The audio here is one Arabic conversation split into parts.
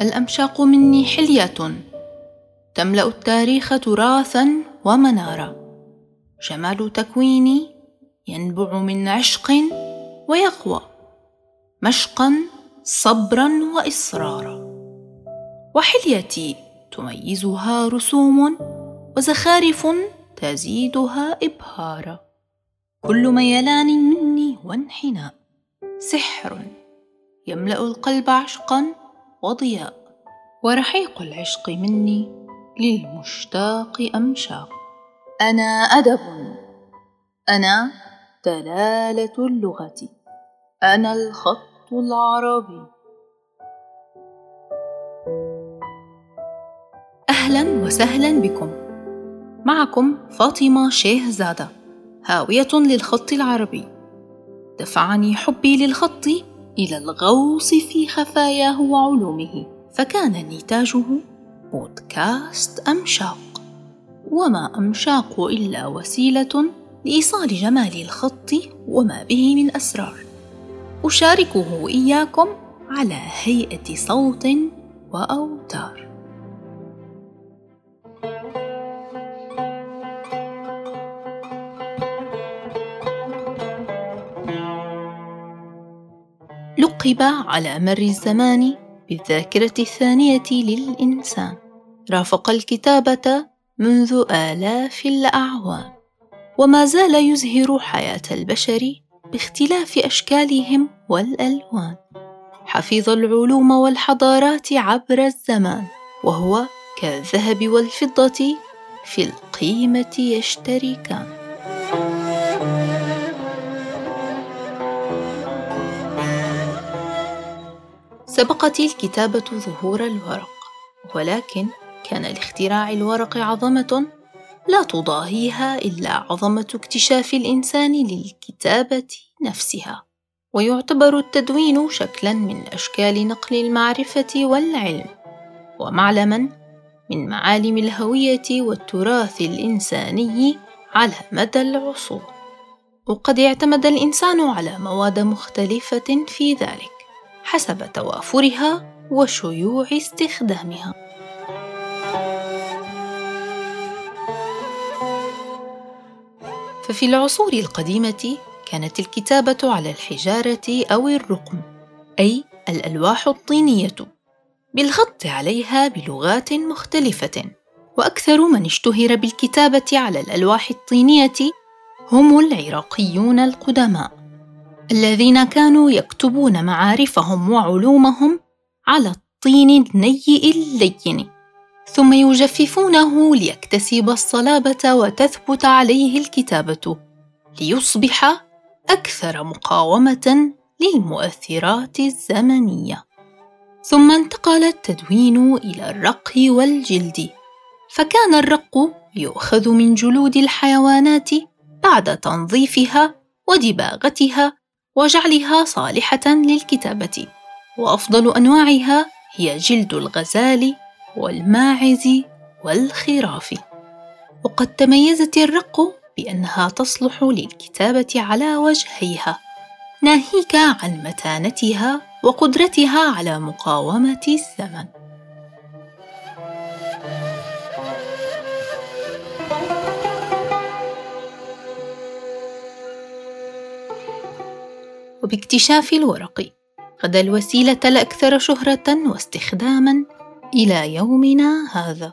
الأمشاق مني حلية. تملأ التاريخ تراثا ومنارا. جمال تكويني ينبع من عشق ويقوى. مشقا صبرا وإصرارا. وحليتي تميزها رسوم وزخارف تزيدها إبهارا. كل ميلان مني وانحناء. سحر يملأ القلب عشقا وضياء. ورحيق العشق مني للمشتاق أمشاق. أنا أدب. أنا دلالة اللغة. أنا الخط العربي. أهلا وسهلا بكم. معكم فاطمة شيه زادة هاوية للخط العربي. دفعني حبي للخط إلى الغوص في خفاياه وعلومه فكان نتاجه بودكاست أمشاق. وما أمشاق إلا وسيلة لإيصال جمال الخط وما به من أسرار. أشاركه إياكم على هيئة صوت وأوتار. لقب على مر الزمان بالذاكرة الثانية للإنسان. رافق الكتابة منذ آلاف الأعوام. وما زال يزهر حياة البشر باختلاف أشكالهم والألوان. حفظ العلوم والحضارات عبر الزمان وهو كالذهب والفضة في القيمة يشتركان. سبقت الكتابة ظهور الورق ولكن كان لاختراع الورق عظمة لا تضاهيها إلا عظمة اكتشاف الإنسان للكتابة نفسها. ويعتبر التدوين شكلا من أشكال نقل المعرفة والعلم ومعلما من معالم الهوية والتراث الإنساني على مدى العصور. وقد اعتمد الإنسان على مواد مختلفة في ذلك. حسب توافرها وشيوع استخدامها. ففي العصور القديمة كانت الكتابة على الحجارة أو الرقم أي الألواح الطينية بالخط عليها بلغات مختلفة وأكثر من اشتهر بالكتابة على الألواح الطينية هم العراقيون القدماء. الذين كانوا يكتبون معارفهم وعلومهم على الطين النيئ اللين ثم يجففونه ليكتسب الصلابة وتثبت عليه الكتابة ليصبح أكثر مقاومة للمؤثرات الزمنية. ثم انتقل التدوين إلى الرق والجلد فكان الرق يؤخذ من جلود الحيوانات بعد تنظيفها ودباغتها وجعلها صالحة للكتابة. وأفضل أنواعها هي جلد الغزال والماعز والخراف. وقد تميزت الرق بأنها تصلح للكتابة على وجهيها ناهيك عن متانتها وقدرتها على مقاومة الزمن. وباكتشاف الورق. غدا الوسيلة الاكثر شهرة واستخداما إلى يومنا هذا.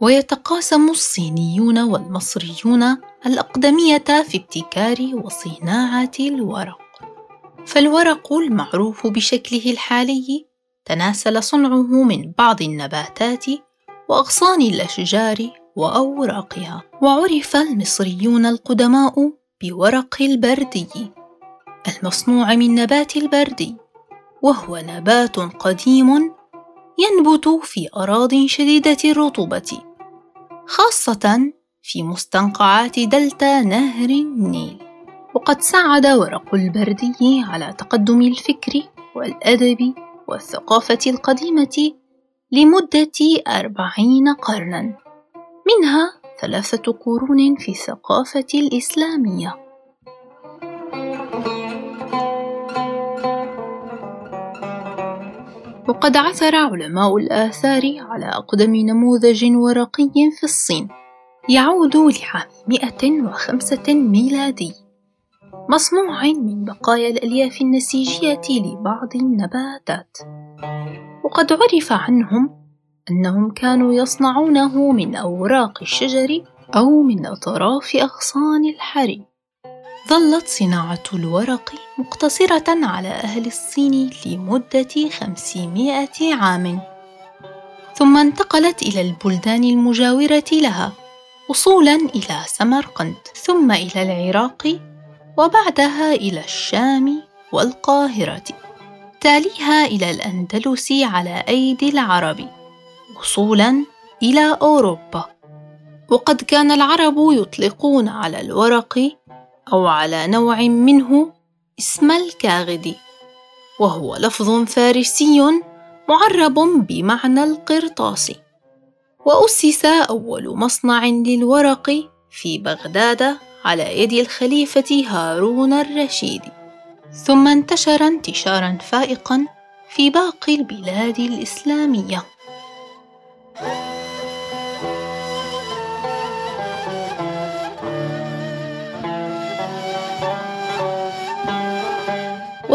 ويتقاسم الصينيون والمصريون الأقدمية في ابتكار وصناعة الورق. فالورق المعروف بشكله الحالي تناسل صنعه من بعض النباتات وأغصان الأشجار وأوراقها. وعرف المصريون القدماء بورق البردي. المصنوع من نبات البردي وهو نبات قديم ينبت في أراضٍ شديدة الرطوبة، خاصة في مستنقعات دلتا نهر النيل، وقد ساعد ورق البردي على تقدم الفكر والأدب والثقافة القديمة لمدة أربعين قرنًا، منها ثلاثة قرون في الثقافة الإسلامية. وقد عثر علماء الآثار على أقدم نموذج ورقي في الصين. يعود لعام 105 ميلادي. مصنوع من بقايا الألياف النسيجية لبعض النباتات. وقد عرف عنهم أنهم كانوا يصنعونه من أوراق الشجر أو من أطراف أغصان الحري ظلت صناعة الورق مقتصرة على أهل الصين لمدة خمسمائة عام. ثم انتقلت إلى البلدان المجاورة لها وصولا إلى سمرقند ثم إلى العراق وبعدها إلى الشام والقاهرة. تاليها إلى الأندلس على أيدي العرب وصولا إلى أوروبا. وقد كان العرب يطلقون على الورق أو على نوع منه اسم الكاغد وهو لفظ فارسي معرب بمعنى القرطاس. وأسس أول مصنع للورق في بغداد على يد الخليفة هارون الرشيد. ثم انتشر انتشارا فائقا في باقي البلاد الإسلامية.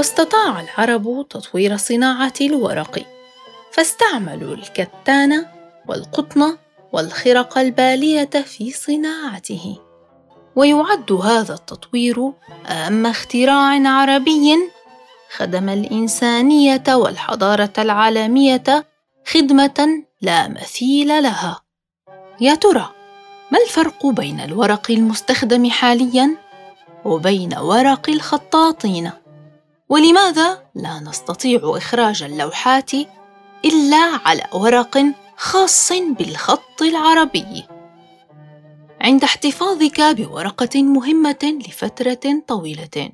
واستطاع العرب تطوير صناعة الورق. فاستعملوا الكتان والقطن والخرق البالية في صناعته. ويعد هذا التطوير أهم اختراع عربي خدم الإنسانية والحضارة العالمية خدمة لا مثيل لها. يا ترى ما الفرق بين الورق المستخدم حاليا وبين ورق الخطاطين؟ ولماذا لا نستطيع إخراج اللوحات إلا على ورق خاص بالخط العربي؟ عند احتفاظك بورقة مهمة لفترة طويلة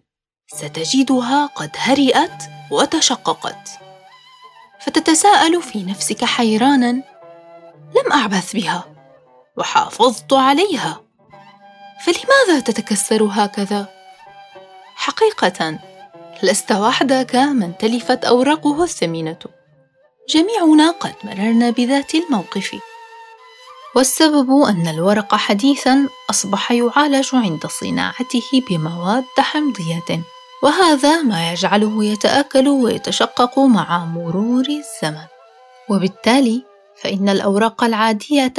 ستجدها قد هرئت وتشققت. فتتساءل في نفسك حيرانا لم أعبث بها وحافظت عليها فلماذا تتكسر هكذا؟ حقيقة لست وحدك من تلفت أوراقه الثمينة. جميعنا قد مررنا بذات الموقف. والسبب أن الورق حديثا أصبح يعالج عند صناعته بمواد حمضية وهذا ما يجعله يتأكل ويتشقق مع مرور الزمن. وبالتالي فإن الأوراق العادية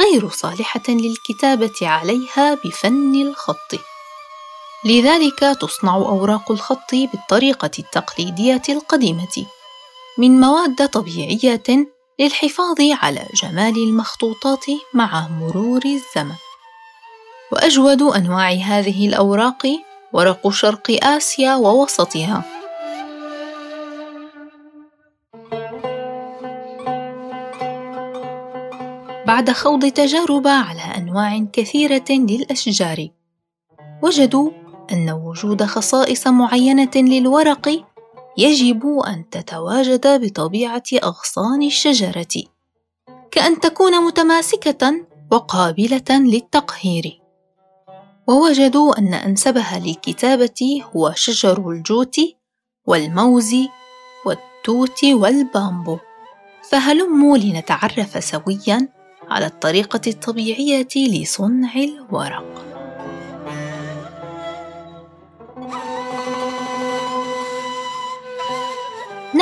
غير صالحة للكتابة عليها بفن الخط. لذلك تصنع أوراق الخط بالطريقة التقليدية القديمة. من مواد طبيعية للحفاظ على جمال المخطوطات مع مرور الزمن. وأجود أنواع هذه الأوراق ورق شرق آسيا ووسطها. بعد خوض تجارب على أنواع كثيرة للأشجار وجدوا أن وجود خصائص معينة للورق يجب أن تتواجد بطبيعة أغصان الشجرة كأن تكون متماسكة وقابلة للتقهير. ووجدوا أن أنسبها للكتابه هو شجر الجوت والموز والتوت والبامبو. فهلموا لنتعرف سويا على الطريقة الطبيعية لصنع الورق.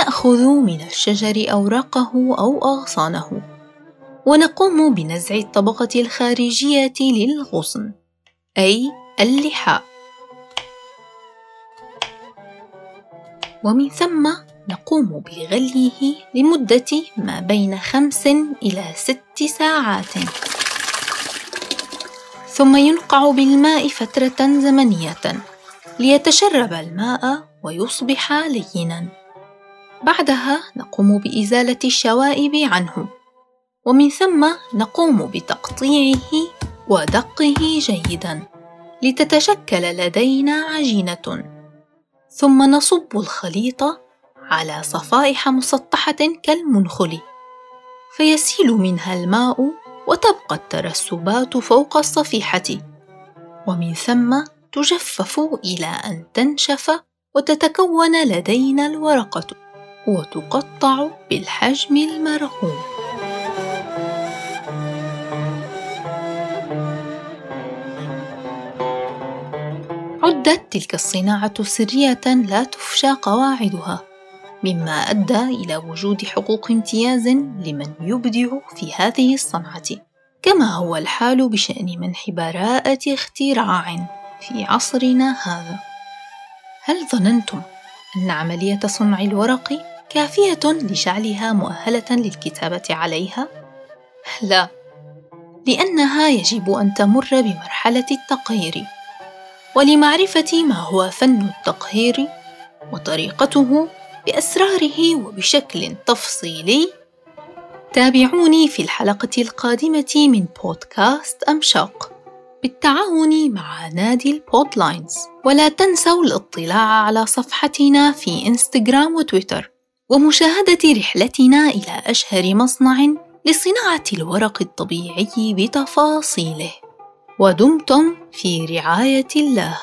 نأخذ من الشجر أوراقه أو أغصانه ونقوم بنزع الطبقة الخارجية للغصن أي اللحاء. ومن ثم نقوم بغليه لمدة ما بين خمس إلى ست ساعات. ثم ينقع بالماء فترة زمنية ليتشرب الماء ويصبح لينا. بعدها نقوم بإزالة الشوائب عنه. ومن ثم نقوم بتقطيعه ودقه جيدا لتتشكل لدينا عجينة. ثم نصب الخليط على صفائح مسطحة كالمنخل. فيسيل منها الماء وتبقى الترسبات فوق الصفيحة. ومن ثم تجفف إلى أن تنشف وتتكون لدينا الورقة. وتقطع بالحجم المرغوب عدت تلك الصناعة سرية لا تفشى قواعدها مما أدى إلى وجود حقوق امتياز لمن يبدع في هذه الصنعة. كما هو الحال بشأن منح براءة اختراع في عصرنا هذا. هل ظننتم أن عملية صنع الورق كافية لجعلها مؤهلة للكتابة عليها؟ لا، لأنها يجب أن تمر بمرحلة التقهير، ولمعرفة ما هو فن التقهير وطريقته بأسراره وبشكل تفصيلي. تابعوني في الحلقة القادمة من بودكاست أمشاق. بالتعاون مع نادي البودلاينز. ولا تنسوا الاطلاع على صفحتنا في إنستغرام وتويتر. ومشاهدة رحلتنا إلى أشهر مصنع لصناعة الورق الطبيعي بتفاصيله. ودمتم في رعاية الله.